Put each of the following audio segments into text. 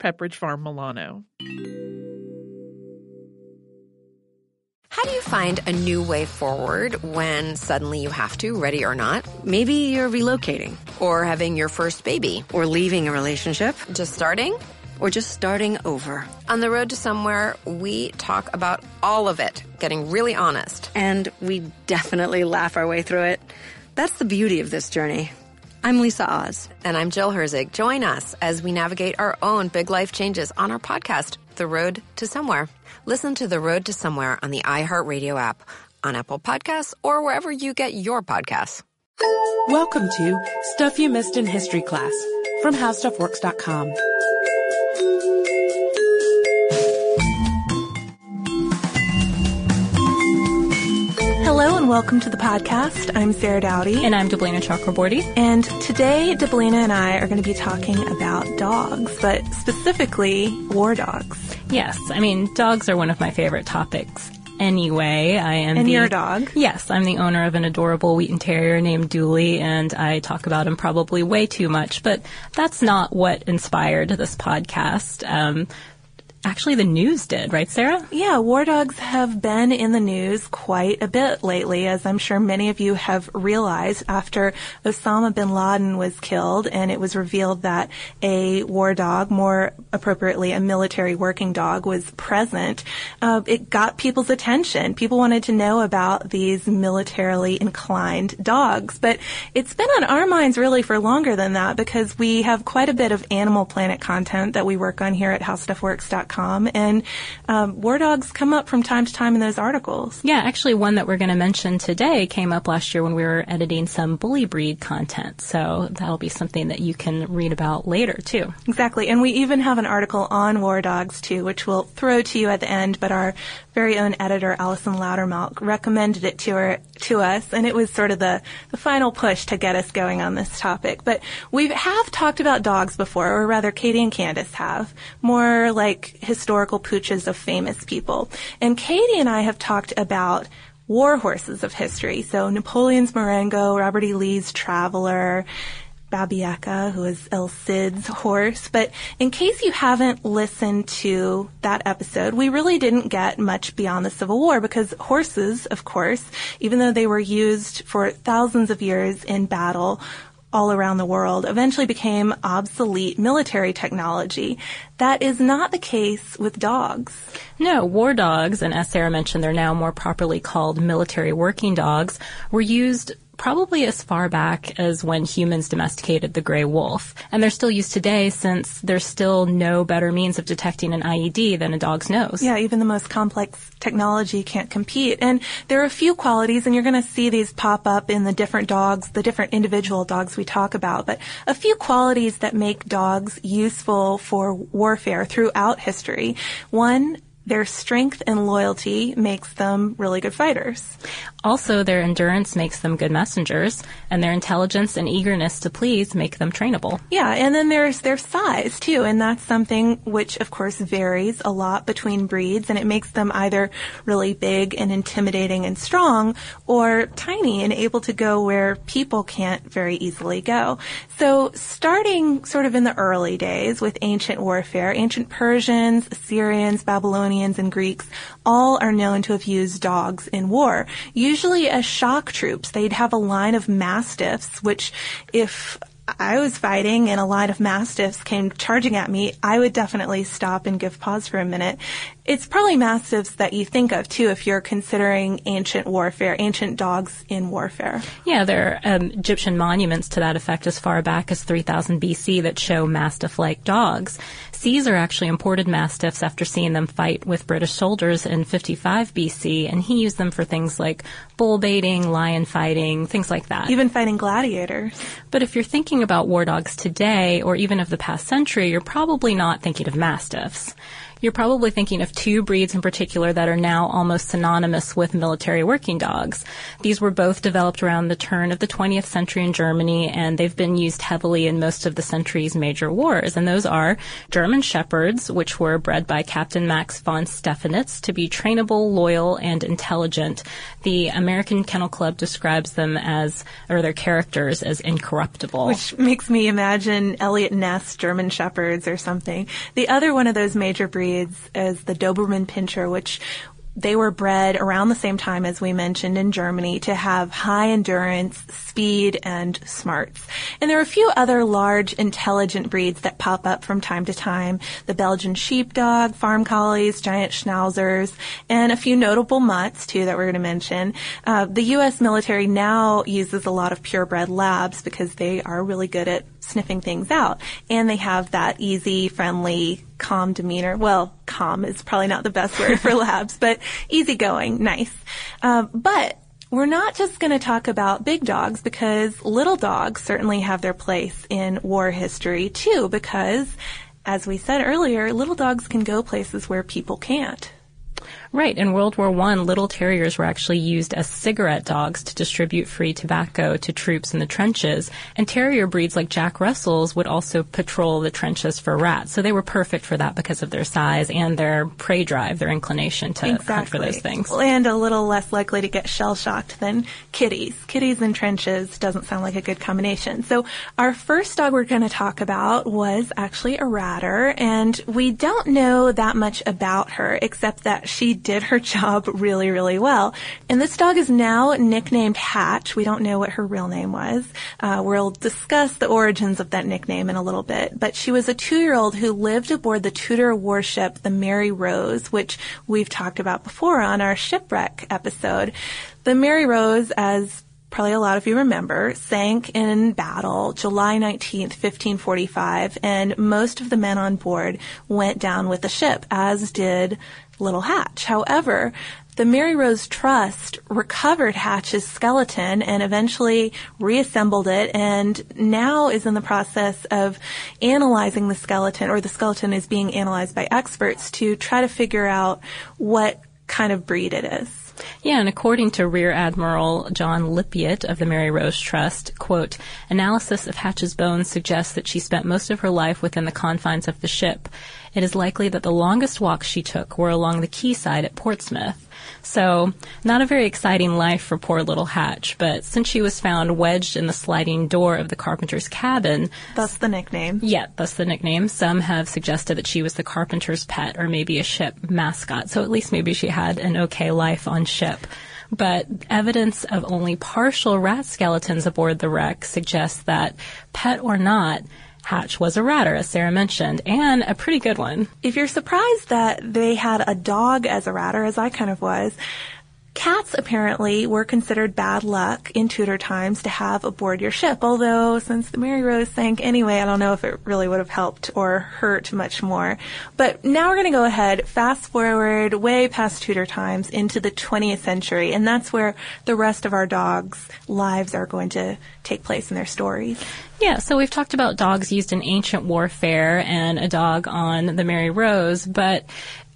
Pepperidge Farm Milano. How do you find a new way forward when suddenly you have to, ready or not? Maybe you're relocating, Or having your first baby? or leaving a relationship, Just starting? or just starting over. On the road to somewhere, we talk about all of it, getting really honest. And we definitely laugh our way through it. That's the beauty of this journey. I'm Lisa Oz. And I'm Jill Herzig. Join us as we navigate our own big life changes on our podcast, The Road to Somewhere. Listen to The Road to Somewhere on the iHeartRadio app, on Apple Podcasts, or wherever you get your podcasts. Welcome to Stuff You Missed in History Class from HowStuffWorks.com. Hello and welcome to the podcast. I'm Sarah Dowdy. And I'm Deblina Chakraborty. And today, Deblina and I are going to be talking about dogs, but specifically war dogs. Yes, I mean, dogs are one of my favorite topics anyway. I am And the, you're dog? Yes, I'm the owner of an adorable Wheaten Terrier named Dooley, and I talk about him probably way too much, but that's not what inspired this podcast. Um, actually, the news did, right, Sarah? Yeah, war dogs have been in the news quite a bit lately, as I'm sure many of you have realized after Osama bin Laden was killed and it was revealed that a war dog, more appropriately a military working dog, was present. Uh, it got people's attention. People wanted to know about these militarily inclined dogs, but it's been on our minds really for longer than that because we have quite a bit of Animal Planet content that we work on here at HowStuffWorks.com, and um, war dogs come up from time to time in those articles. Yeah, actually, one that we're going to mention today came up last year when we were editing some bully breed content. So that'll be something that you can read about later, too. Exactly, and we even have an article on war dogs too, which we'll throw to you at the end. But our very own editor, Allison Loudermilk, recommended it to her to us, and it was sort of the the final push to get us going on this topic. But we have talked about dogs before, or rather, Katie and Candace have, more like historical pooches of famous people. And Katie and I have talked about war horses of history. So Napoleon's Marengo, Robert E. Lee's Traveler, Babieca, who is El Cid's horse. But in case you haven't listened to that episode, we really didn't get much beyond the Civil War because horses, of course, even though they were used for thousands of years in battle, all around the world eventually became obsolete military technology. That is not the case with dogs. No, war dogs, and as Sarah mentioned, they're now more properly called military working dogs, were used probably as far back as when humans domesticated the gray wolf. And they're still used today since there's still no better means of detecting an IED than a dog's nose. Yeah, even the most complex technology can't compete. And there are a few qualities, and you're going to see these pop up in the different dogs, the different individual dogs we talk about, but a few qualities that make dogs useful for warfare throughout history. One, their strength and loyalty makes them really good fighters. Also, their endurance makes them good messengers, and their intelligence and eagerness to please make them trainable. Yeah, and then there's their size too, and that's something which of course varies a lot between breeds, and it makes them either really big and intimidating and strong, or tiny and able to go where people can't very easily go. So starting sort of in the early days with ancient warfare, ancient Persians, Assyrians, Babylonians, and Greeks all are known to have used dogs in war. Usually as shock troops, they'd have a line of mastiffs, which if I was fighting and a line of mastiffs came charging at me, I would definitely stop and give pause for a minute. It's probably mastiffs that you think of too if you're considering ancient warfare, ancient dogs in warfare. Yeah, there are um, Egyptian monuments to that effect as far back as 3000 BC that show mastiff-like dogs. Caesar actually imported mastiffs after seeing them fight with British soldiers in 55 BC, and he used them for things like bull baiting, lion fighting, things like that. Even fighting gladiators. But if you're thinking about war dogs today, or even of the past century, you're probably not thinking of mastiffs you're probably thinking of two breeds in particular that are now almost synonymous with military working dogs. These were both developed around the turn of the 20th century in Germany, and they've been used heavily in most of the century's major wars. And those are German Shepherds, which were bred by Captain Max von Stephanitz to be trainable, loyal, and intelligent. The American Kennel Club describes them as, or their characters as incorruptible. Which makes me imagine Eliot Ness German Shepherds or something. The other one of those major breeds breeds as the Doberman Pinscher, which they were bred around the same time as we mentioned in Germany to have high endurance, speed, and smarts. And there are a few other large, intelligent breeds that pop up from time to time. The Belgian Sheepdog, Farm Collies, Giant Schnauzers, and a few notable mutts too that we're going to mention. Uh, the U.S. military now uses a lot of purebred labs because they are really good at sniffing things out. And they have that easy, friendly, calm demeanor. Well, calm is probably not the best word for labs, but easygoing, nice. Um, but we're not just going to talk about big dogs because little dogs certainly have their place in war history too because as we said earlier, little dogs can go places where people can't. Right. In World War I, little terriers were actually used as cigarette dogs to distribute free tobacco to troops in the trenches. And terrier breeds like Jack Russells would also patrol the trenches for rats. So they were perfect for that because of their size and their prey drive, their inclination to exactly. hunt for those things. And a little less likely to get shell shocked than kitties. Kitties in trenches doesn't sound like a good combination. So our first dog we're going to talk about was actually a ratter. And we don't know that much about her except that she did her job really, really well. And this dog is now nicknamed Hatch. We don't know what her real name was. Uh, we'll discuss the origins of that nickname in a little bit. But she was a two-year-old who lived aboard the Tudor warship, the Mary Rose, which we've talked about before on our shipwreck episode. The Mary Rose, as probably a lot of you remember, sank in battle July 19th, 1545, and most of the men on board went down with the ship, as did Little Hatch. However, the Mary Rose Trust recovered Hatch's skeleton and eventually reassembled it and now is in the process of analyzing the skeleton or the skeleton is being analyzed by experts to try to figure out what kind of breed it is. Yeah, and according to Rear Admiral John Lippiett of the Mary Rose Trust, quote, analysis of Hatch's bones suggests that she spent most of her life within the confines of the ship it is likely that the longest walks she took were along the quayside at Portsmouth. So, not a very exciting life for poor little Hatch, but since she was found wedged in the sliding door of the carpenter's cabin. Thus the nickname. Yeah, thus the nickname. Some have suggested that she was the carpenter's pet or maybe a ship mascot, so at least maybe she had an okay life on ship but evidence of only partial rat skeletons aboard the wreck suggests that, pet or not, Hatch was a ratter, as Sarah mentioned, and a pretty good one. If you're surprised that they had a dog as a ratter, as I kind of was, Cats apparently were considered bad luck in Tudor times to have aboard your ship, although since the Mary Rose sank anyway, I don't know if it really would have helped or hurt much more. But now we're going to go ahead, fast forward way past Tudor times into the 20th century, and that's where the rest of our dogs' lives are going to take place in their stories. Yeah, so we've talked about dogs used in ancient warfare and a dog on the Mary Rose, but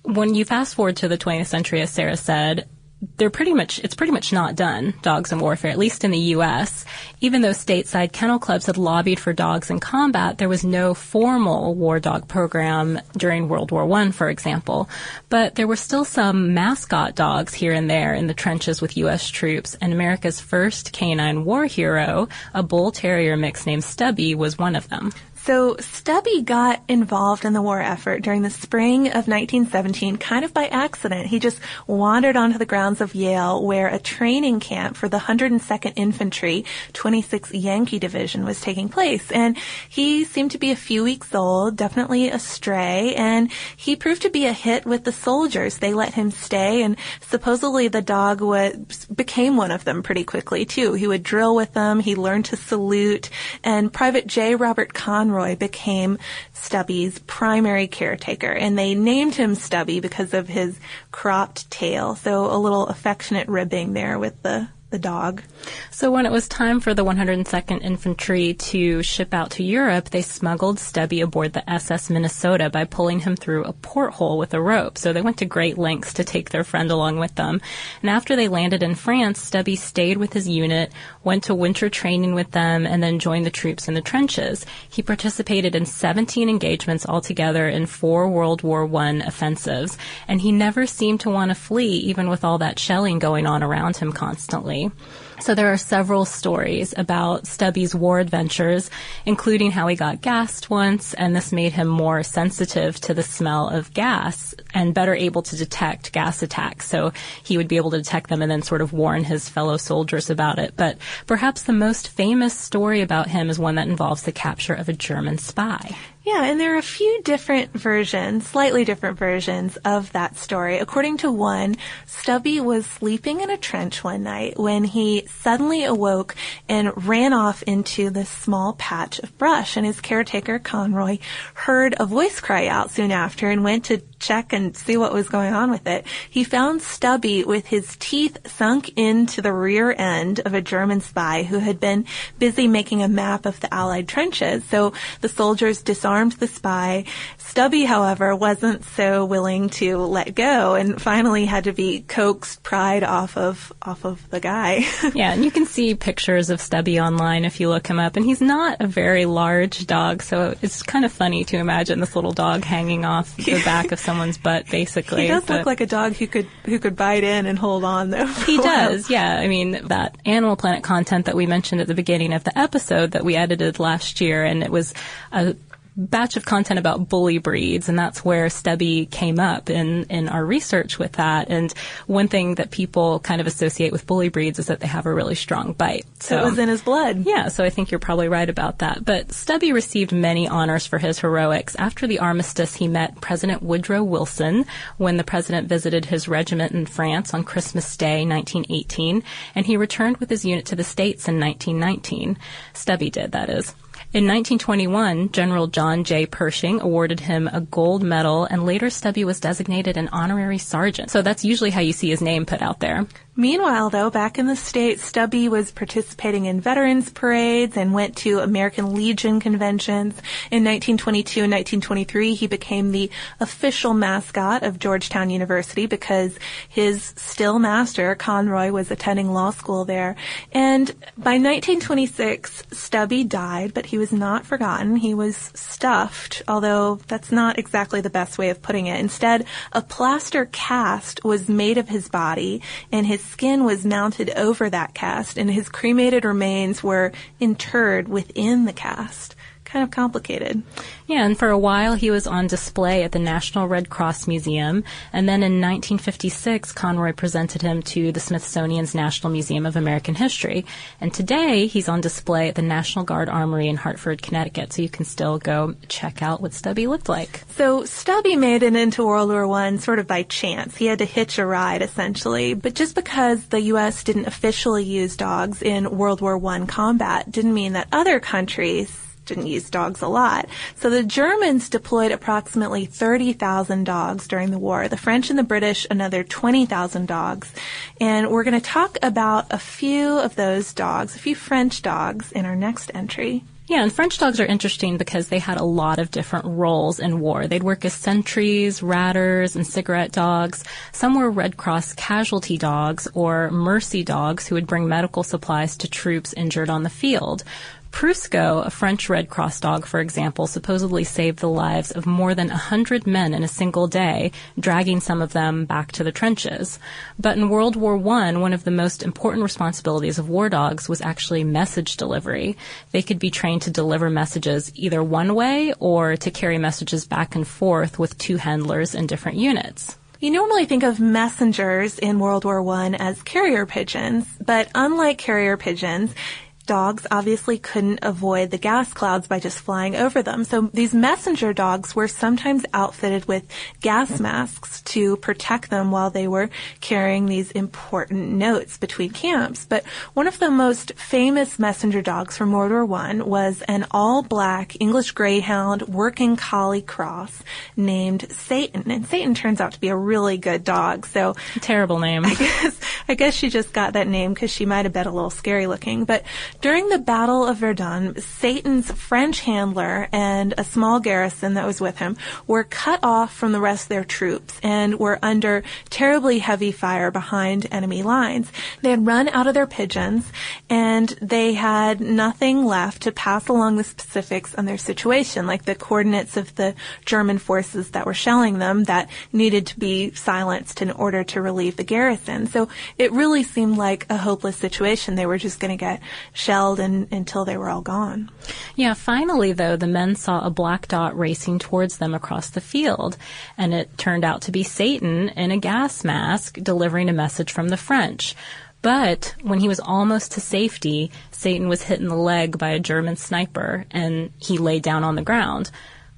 when you fast forward to the 20th century, as Sarah said, they're pretty much it's pretty much not done dogs in warfare at least in the US even though stateside kennel clubs had lobbied for dogs in combat there was no formal war dog program during World War 1 for example. But there were still some mascot dogs here and there in the trenches with US troops and America's first canine war hero a bull terrier mix named Stubby was one of them so Stubby got involved in the war effort during the spring of 1917 kind of by accident. He just wandered onto the grounds of Yale where a training camp for the 102nd Infantry 26th Yankee Division was taking place. And he seemed to be a few weeks old, definitely a stray, and he proved to be a hit with the soldiers. They let him stay and supposedly the dog would, became one of them pretty quickly too. He would drill with them, he learned to salute, and Private J. Robert Conrad Conroy became Stubby's primary caretaker, and they named him Stubby because of his cropped tail. So a little affectionate ribbing there with the the dog. So when it was time for the 102nd Infantry to ship out to Europe, they smuggled Stubby aboard the SS Minnesota by pulling him through a porthole with a rope. So they went to great lengths to take their friend along with them. And after they landed in France, Stubby stayed with his unit, went to winter training with them, and then joined the troops in the trenches. He participated in 17 engagements altogether in four World War I offensives, and he never seemed to want to flee even with all that shelling going on around him constantly. So there are several stories about Stubby's war adventures, including how he got gassed once, and this made him more sensitive to the smell of gas and better able to detect gas attacks. So he would be able to detect them and then sort of warn his fellow soldiers about it. But perhaps the most famous story about him is one that involves the capture of a German spy. Yeah, and there are a few different versions, slightly different versions of that story. According to one, Stubby was sleeping in a trench one night when he suddenly awoke and ran off into this small patch of brush. And his caretaker, Conroy, heard a voice cry out soon after and went to check and see what was going on with it. He found Stubby with his teeth sunk into the rear end of a German spy who had been busy making a map of the Allied trenches. So the soldiers disarmed the spy. Stubby, however, wasn't so willing to let go and finally had to be coaxed pried off of off of the guy. yeah, and you can see pictures of Stubby online if you look him up and he's not a very large dog, so it's kind of funny to imagine this little dog hanging off the back of someone's butt basically. He does look like a dog who could who could bite in and hold on though. He does, yeah. I mean that Animal Planet content that we mentioned at the beginning of the episode that we edited last year, and it was a batch of content about bully breeds, and that's where Stubby came up in, in our research with that. And one thing that people kind of associate with bully breeds is that they have a really strong bite. So, it was in his blood. Yeah, so I think you're probably right about that. But Stubby received many honors for his heroics. After the armistice, he met President Woodrow Wilson when the president visited his regiment in France on Christmas Day, 1918, and he returned with his unit to the States in 1919. Stubby did, that is. In 1921, General John J. Pershing awarded him a gold medal, and later Stubby was designated an honorary sergeant. So that's usually how you see his name put out there. Meanwhile, though, back in the States, Stubby was participating in veterans parades and went to American Legion conventions. In 1922 and 1923, he became the official mascot of Georgetown University because his still master, Conroy, was attending law school there. And by 1926, Stubby died, but he was not forgotten. He was stuffed, although that's not exactly the best way of putting it. Instead, a plaster cast was made of his body and his skin was mounted over that cast and his cremated remains were interred within the cast. Kind of complicated. Yeah, and for a while he was on display at the National Red Cross Museum, and then in 1956 Conroy presented him to the Smithsonian's National Museum of American History, and today he's on display at the National Guard Armory in Hartford, Connecticut, so you can still go check out what Stubby looked like. So Stubby made it into World War One sort of by chance. He had to hitch a ride essentially, but just because the U.S. didn't officially use dogs in World War One combat didn't mean that other countries didn't use dogs a lot. So the Germans deployed approximately 30,000 dogs during the war. The French and the British, another 20,000 dogs. And we're going to talk about a few of those dogs, a few French dogs in our next entry. Yeah, and French dogs are interesting because they had a lot of different roles in war. They'd work as sentries, ratters, and cigarette dogs. Some were Red Cross casualty dogs or mercy dogs who would bring medical supplies to troops injured on the field. Prusco, a French Red Cross dog, for example, supposedly saved the lives of more than a hundred men in a single day, dragging some of them back to the trenches. But in World War I, one of the most important responsibilities of war dogs was actually message delivery. They could be trained to deliver messages either one way or to carry messages back and forth with two handlers in different units. You normally think of messengers in World War I as carrier pigeons, but unlike carrier pigeons, dogs obviously couldn't avoid the gas clouds by just flying over them. So these messenger dogs were sometimes outfitted with gas masks to protect them while they were carrying these important notes between camps. But one of the most famous messenger dogs from World War One was an all-black English Greyhound working collie cross named Satan. And Satan turns out to be a really good dog. So Terrible name. I guess, I guess she just got that name because she might have been a little scary looking. But during the Battle of Verdun, Satan's French handler and a small garrison that was with him were cut off from the rest of their troops and were under terribly heavy fire behind enemy lines. They had run out of their pigeons and they had nothing left to pass along the specifics on their situation, like the coordinates of the German forces that were shelling them that needed to be silenced in order to relieve the garrison. So it really seemed like a hopeless situation. They were just going to get shelled and, until they were all gone. Yeah, finally, though, the men saw a black dot racing towards them across the field, and it turned out to be Satan in a gas mask delivering a message from the French. But when he was almost to safety, Satan was hit in the leg by a German sniper, and he lay down on the ground.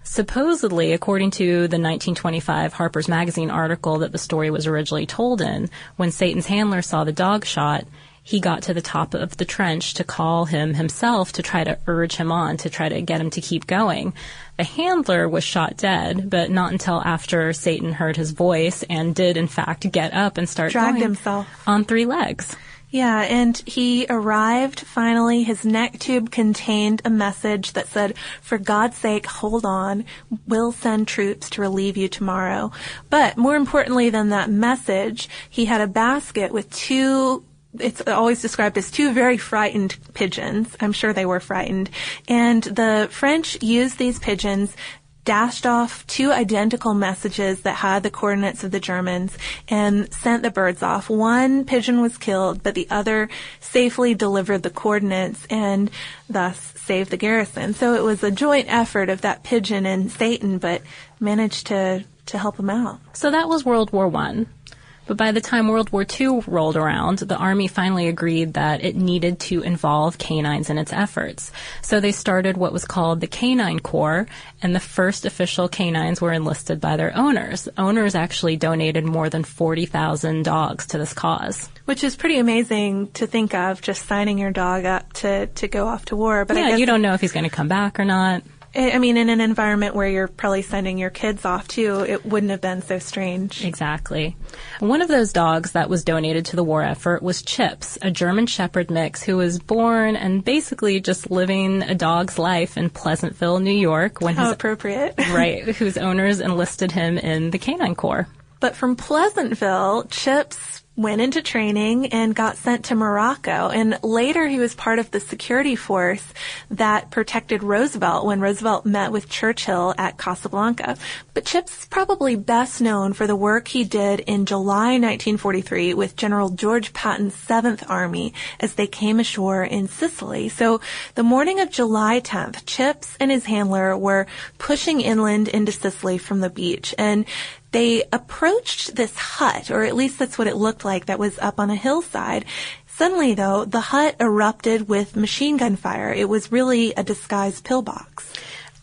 Supposedly, according to the 1925 Harper's Magazine article that the story was originally told in, when Satan's handler saw the dog shot, he got to the top of the trench to call him himself to try to urge him on, to try to get him to keep going. The handler was shot dead, but not until after Satan heard his voice and did in fact get up and start Dragged himself. on three legs. Yeah, and he arrived finally. His neck tube contained a message that said, For God's sake, hold on. We'll send troops to relieve you tomorrow. But more importantly than that message, he had a basket with two it's always described as two very frightened pigeons. I'm sure they were frightened. And the French used these pigeons dashed off two identical messages that had the coordinates of the Germans and sent the birds off. One pigeon was killed, but the other safely delivered the coordinates and thus saved the garrison. So it was a joint effort of that pigeon and Satan, but managed to, to help him out. So that was World War One. But by the time World War II rolled around, the Army finally agreed that it needed to involve canines in its efforts. So they started what was called the Canine Corps, and the first official canines were enlisted by their owners. Owners actually donated more than 40,000 dogs to this cause. Which is pretty amazing to think of, just signing your dog up to, to go off to war. But I yeah, guess you don't know if he's going to come back or not. I mean, in an environment where you're probably sending your kids off too, it wouldn't have been so strange. Exactly. One of those dogs that was donated to the war effort was Chips, a German Shepherd mix who was born and basically just living a dog's life in Pleasantville, New York when How his appropriate. right, whose owners enlisted him in the Canine Corps. But from Pleasantville, Chips went into training and got sent to Morocco. And later he was part of the security force that protected Roosevelt when Roosevelt met with Churchill at Casablanca. But Chips is probably best known for the work he did in July 1943 with General George Patton's 7th Army as they came ashore in Sicily. So the morning of July 10th, Chips and his handler were pushing inland into Sicily from the beach. And they approached this hut, or at least that's what it looked like, that was up on a hillside. Suddenly, though, the hut erupted with machine gun fire. It was really a disguised pillbox.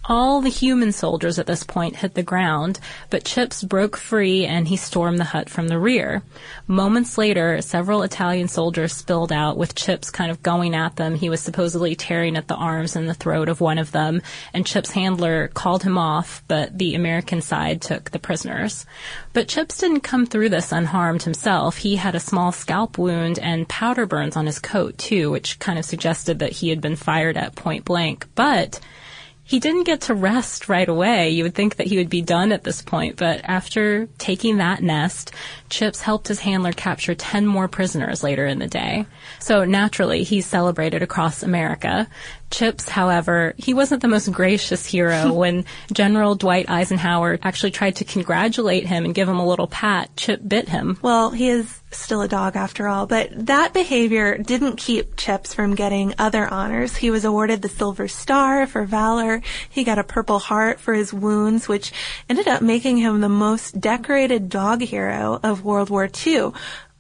All the human soldiers at this point hit the ground, but Chips broke free and he stormed the hut from the rear. Moments later, several Italian soldiers spilled out with Chips kind of going at them. He was supposedly tearing at the arms and the throat of one of them, and Chips' handler called him off, but the American side took the prisoners. But Chips didn't come through this unharmed himself. He had a small scalp wound and powder burns on his coat, too, which kind of suggested that he had been fired at point blank. But he didn't get to rest right away. You would think that he would be done at this point, but after taking that nest, Chips helped his handler capture 10 more prisoners later in the day. So naturally, he celebrated across America. Chips, however, he wasn't the most gracious hero. when General Dwight Eisenhower actually tried to congratulate him and give him a little pat, Chip bit him. Well, he is still a dog after all, but that behavior didn't keep Chips from getting other honors. He was awarded the Silver Star for valor. He got a Purple Heart for his wounds, which ended up making him the most decorated dog hero of World War II.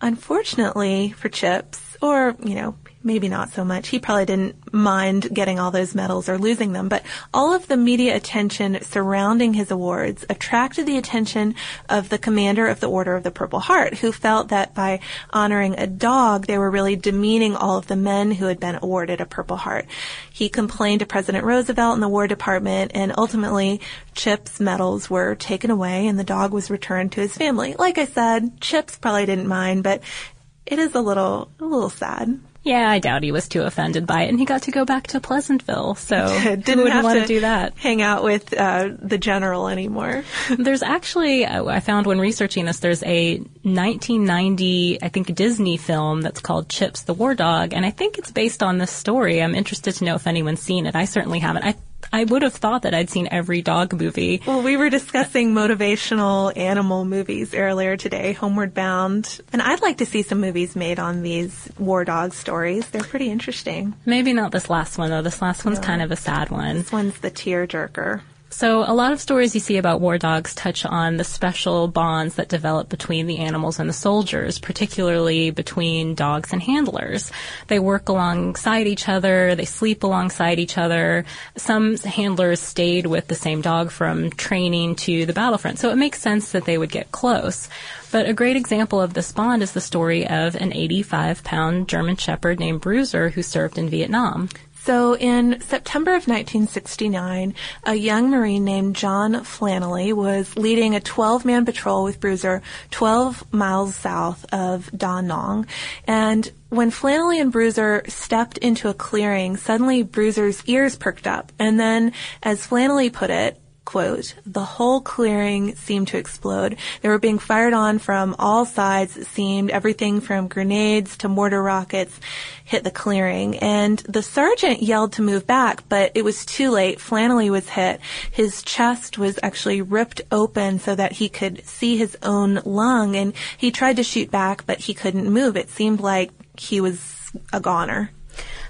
Unfortunately for Chips, or, you know, maybe not so much. He probably didn't mind getting all those medals or losing them, but all of the media attention surrounding his awards attracted the attention of the commander of the Order of the Purple Heart, who felt that by honoring a dog, they were really demeaning all of the men who had been awarded a Purple Heart. He complained to President Roosevelt and the War Department, and ultimately Chip's medals were taken away and the dog was returned to his family. Like I said, Chips probably didn't mind, but it is a little, a little sad. Yeah, I doubt he was too offended by it, and he got to go back to Pleasantville. So Didn't who wouldn't have want to to do that? Hang out with uh, the general anymore. There's actually, I found when researching this, there's a 1990, I think, Disney film that's called Chips the War Dog, and I think it's based on this story. I'm interested to know if anyone's seen it. I certainly haven't. I I would have thought that I'd seen every dog movie. Well, we were discussing motivational animal movies earlier today, Homeward Bound, and I'd like to see some movies made on these war dog stories. They're pretty interesting. Maybe not this last one though. This last one's kind of a sad one. This one's the tearjerker. So a lot of stories you see about war dogs touch on the special bonds that develop between the animals and the soldiers, particularly between dogs and handlers. They work alongside each other, they sleep alongside each other. Some handlers stayed with the same dog from training to the battlefront, so it makes sense that they would get close. But a great example of this bond is the story of an 85 pound German Shepherd named Bruiser who served in Vietnam. So in September of 1969, a young Marine named John Flannelly was leading a 12-man patrol with Bruiser 12 miles south of Da Nang. And when Flannelly and Bruiser stepped into a clearing, suddenly Bruiser's ears perked up. And then, as Flannelly put it, quote, the whole clearing seemed to explode. They were being fired on from all sides, it seemed. Everything from grenades to mortar rockets hit the clearing. And the sergeant yelled to move back, but it was too late. Flannelly was hit. His chest was actually ripped open so that he could see his own lung. And he tried to shoot back, but he couldn't move. It seemed like he was a goner.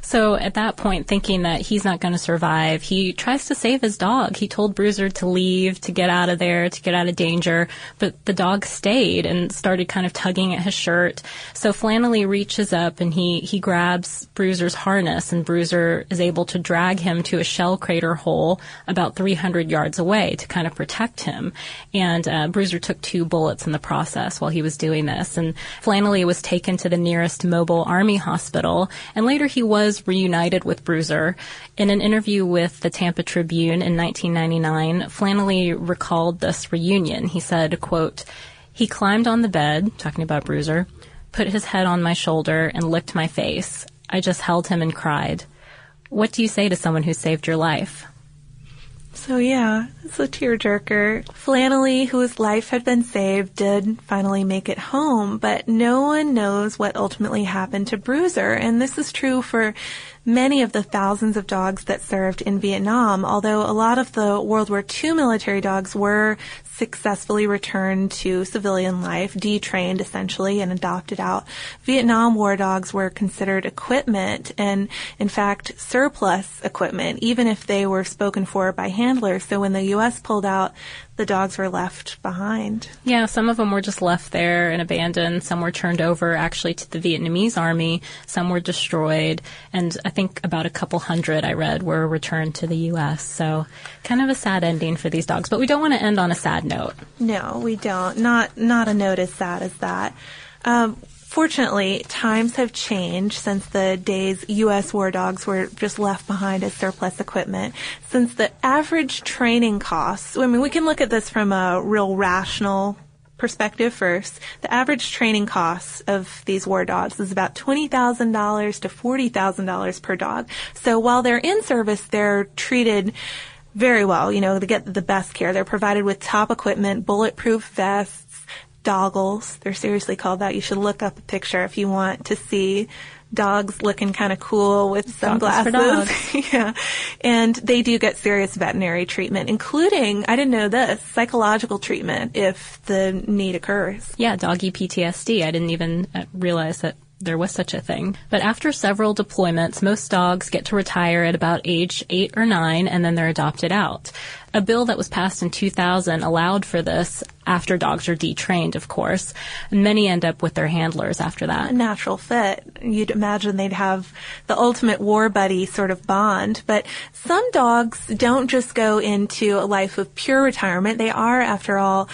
So at that point, thinking that he's not going to survive, he tries to save his dog. He told Bruiser to leave, to get out of there, to get out of danger, but the dog stayed and started kind of tugging at his shirt. So Flannelly reaches up and he, he grabs Bruiser's harness and Bruiser is able to drag him to a shell crater hole about 300 yards away to kind of protect him. And uh, Bruiser took two bullets in the process while he was doing this. And Flannelly was taken to the nearest mobile army hospital and later he was reunited with Bruiser. In an interview with the Tampa Tribune in 1999, Flannelly recalled this reunion. He said, quote, he climbed on the bed, talking about Bruiser, put his head on my shoulder and licked my face. I just held him and cried. What do you say to someone who saved your life? So yeah, it's a tearjerker. Flannelly, whose life had been saved, did finally make it home, but no one knows what ultimately happened to Bruiser, and this is true for many of the thousands of dogs that served in Vietnam, although a lot of the World War II military dogs were successfully returned to civilian life, detrained essentially, and adopted out. Vietnam war dogs were considered equipment and, in fact, surplus equipment, even if they were spoken for by handlers. So when the U.S. pulled out, the dogs were left behind. Yeah, some of them were just left there and abandoned. Some were turned over actually to the Vietnamese army. Some were destroyed. And I think about a couple hundred I read were returned to the U.S. So kind of a sad ending for these dogs. But we don't want to end on a sad note. No, we don't. Not, not a note as sad as that. Um, Fortunately, times have changed since the days U.S. war dogs were just left behind as surplus equipment. Since the average training costs, I mean, we can look at this from a real rational perspective first. The average training costs of these war dogs is about $20,000 to $40,000 per dog. So while they're in service, they're treated very well. You know, they get the best care. They're provided with top equipment, bulletproof vests, doggles. They're seriously called that. You should look up a picture if you want to see dogs looking kind of cool with sunglasses. Yeah. And they do get serious veterinary treatment, including, I didn't know this, psychological treatment if the need occurs. Yeah, doggy PTSD. I didn't even uh, realize that there was such a thing. But after several deployments, most dogs get to retire at about age eight or nine and then they're adopted out. A bill that was passed in 2000 allowed for this after dogs are detrained, of course. Many end up with their handlers after that. A natural fit. You'd imagine they'd have the ultimate war buddy sort of bond. But some dogs don't just go into a life of pure retirement. They are, after all,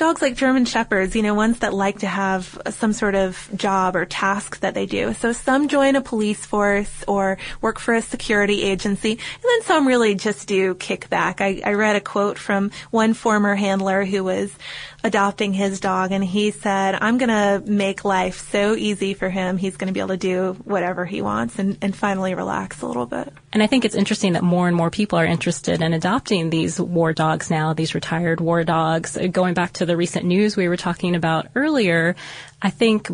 dogs like German Shepherds, you know, ones that like to have some sort of job or task that they do. So some join a police force or work for a security agency, and then some really just do kickback. I, I read a quote from one former handler who was adopting his dog and he said, I'm going to make life so easy for him. He's going to be able to do whatever he wants and, and finally relax a little bit. And I think it's interesting that more and more people are interested in adopting these war dogs now, these retired war dogs. Going back to the recent news we were talking about earlier, I think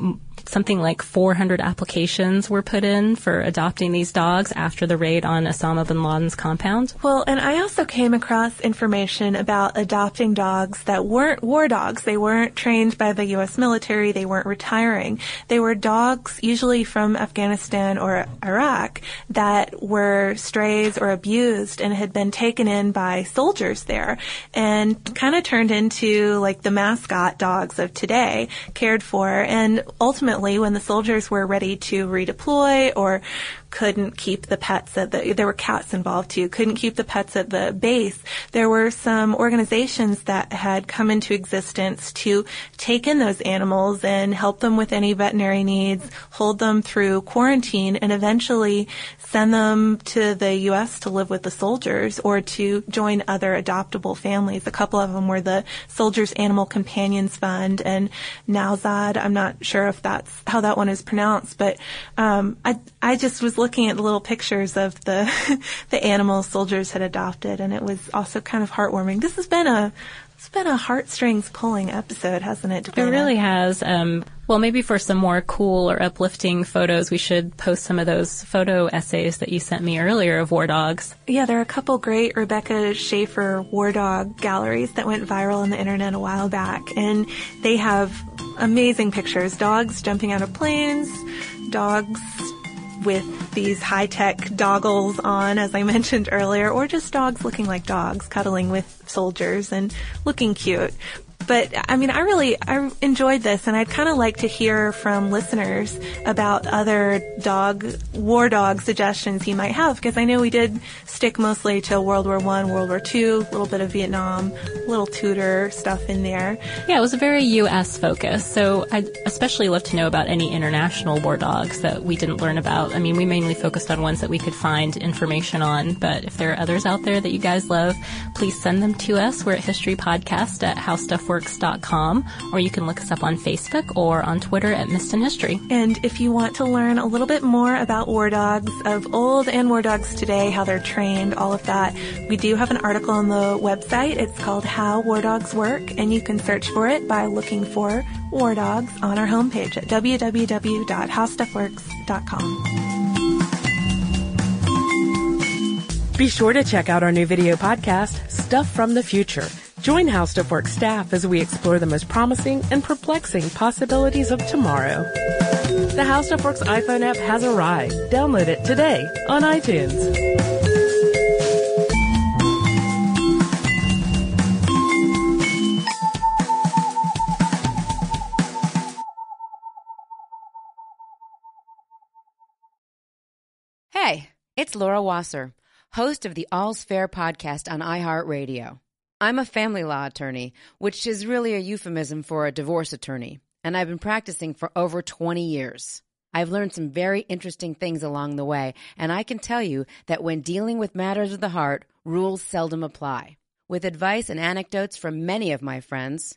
something like 400 applications were put in for adopting these dogs after the raid on Osama bin Laden's compound. Well, and I also came across information about adopting dogs that weren't war dogs. They weren't trained by the U.S. military. They weren't retiring. They were dogs usually from Afghanistan or Iraq that were strays or abused and had been taken in by soldiers there and kind of turned into like the mascot dogs of today, cared for. And ultimately when the soldiers were ready to redeploy or couldn't keep the pets at the, there were cats involved too, couldn't keep the pets at the base. There were some organizations that had come into existence to take in those animals and help them with any veterinary needs, hold them through quarantine, and eventually send them to the U.S. to live with the soldiers or to join other adoptable families. A couple of them were the Soldiers Animal Companions Fund and Nowzad. I'm not sure if that's how that one is pronounced, but um, I I just was looking at the little pictures of the the animals soldiers had adopted, and it was also kind of heartwarming. This has been a it's been a heartstrings pulling episode, hasn't it? It really has. Um, well, maybe for some more cool or uplifting photos, we should post some of those photo essays that you sent me earlier of war dogs. Yeah, there are a couple great Rebecca Schaefer war dog galleries that went viral on the internet a while back, and they have amazing pictures. Dogs jumping out of planes, dogs with these high-tech doggles on, as I mentioned earlier, or just dogs looking like dogs, cuddling with soldiers and looking cute but I mean, I really I enjoyed this, and I'd kind of like to hear from listeners about other dog war dog suggestions you might have, because I know we did stick mostly to World War One, World War Two, a little bit of Vietnam, a little Tudor stuff in there. Yeah, it was a very U.S. focus, so I'd especially love to know about any international war dogs that we didn't learn about. I mean, we mainly focused on ones that we could find information on, but if there are others out there that you guys love, please send them to us. We're at History Podcast at How Stuff works.com, or you can look us up on Facebook or on Twitter at Missed in History. And if you want to learn a little bit more about war dogs of old and war dogs today, how they're trained, all of that, we do have an article on the website. It's called How War Dogs Work, and you can search for it by looking for war dogs on our homepage at www.howstuffworks.com. Be sure to check out our new video podcast, Stuff from the Future Join How Stuff Works staff as we explore the most promising and perplexing possibilities of tomorrow. The How Stuff Works iPhone app has arrived. Download it today on iTunes. Hey, it's Laura Wasser, host of the All's Fair podcast on iHeartRadio. I'm a family law attorney, which is really a euphemism for a divorce attorney, and I've been practicing for over 20 years. I've learned some very interesting things along the way, and I can tell you that when dealing with matters of the heart, rules seldom apply. With advice and anecdotes from many of my friends,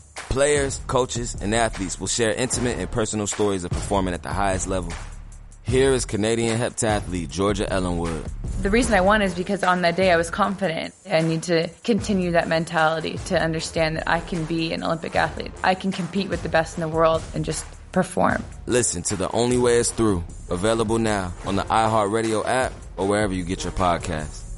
Players, coaches, and athletes will share intimate and personal stories of performing at the highest level Here is Canadian heptathlete Georgia Ellenwood. The reason I won is because on that day I was confident. I need to continue that mentality to understand that I can be an Olympic athlete. I can compete with the best in the world and just perform. Listen to The Only Way Is Through, available now on the iHeartRadio app or wherever you get your podcasts.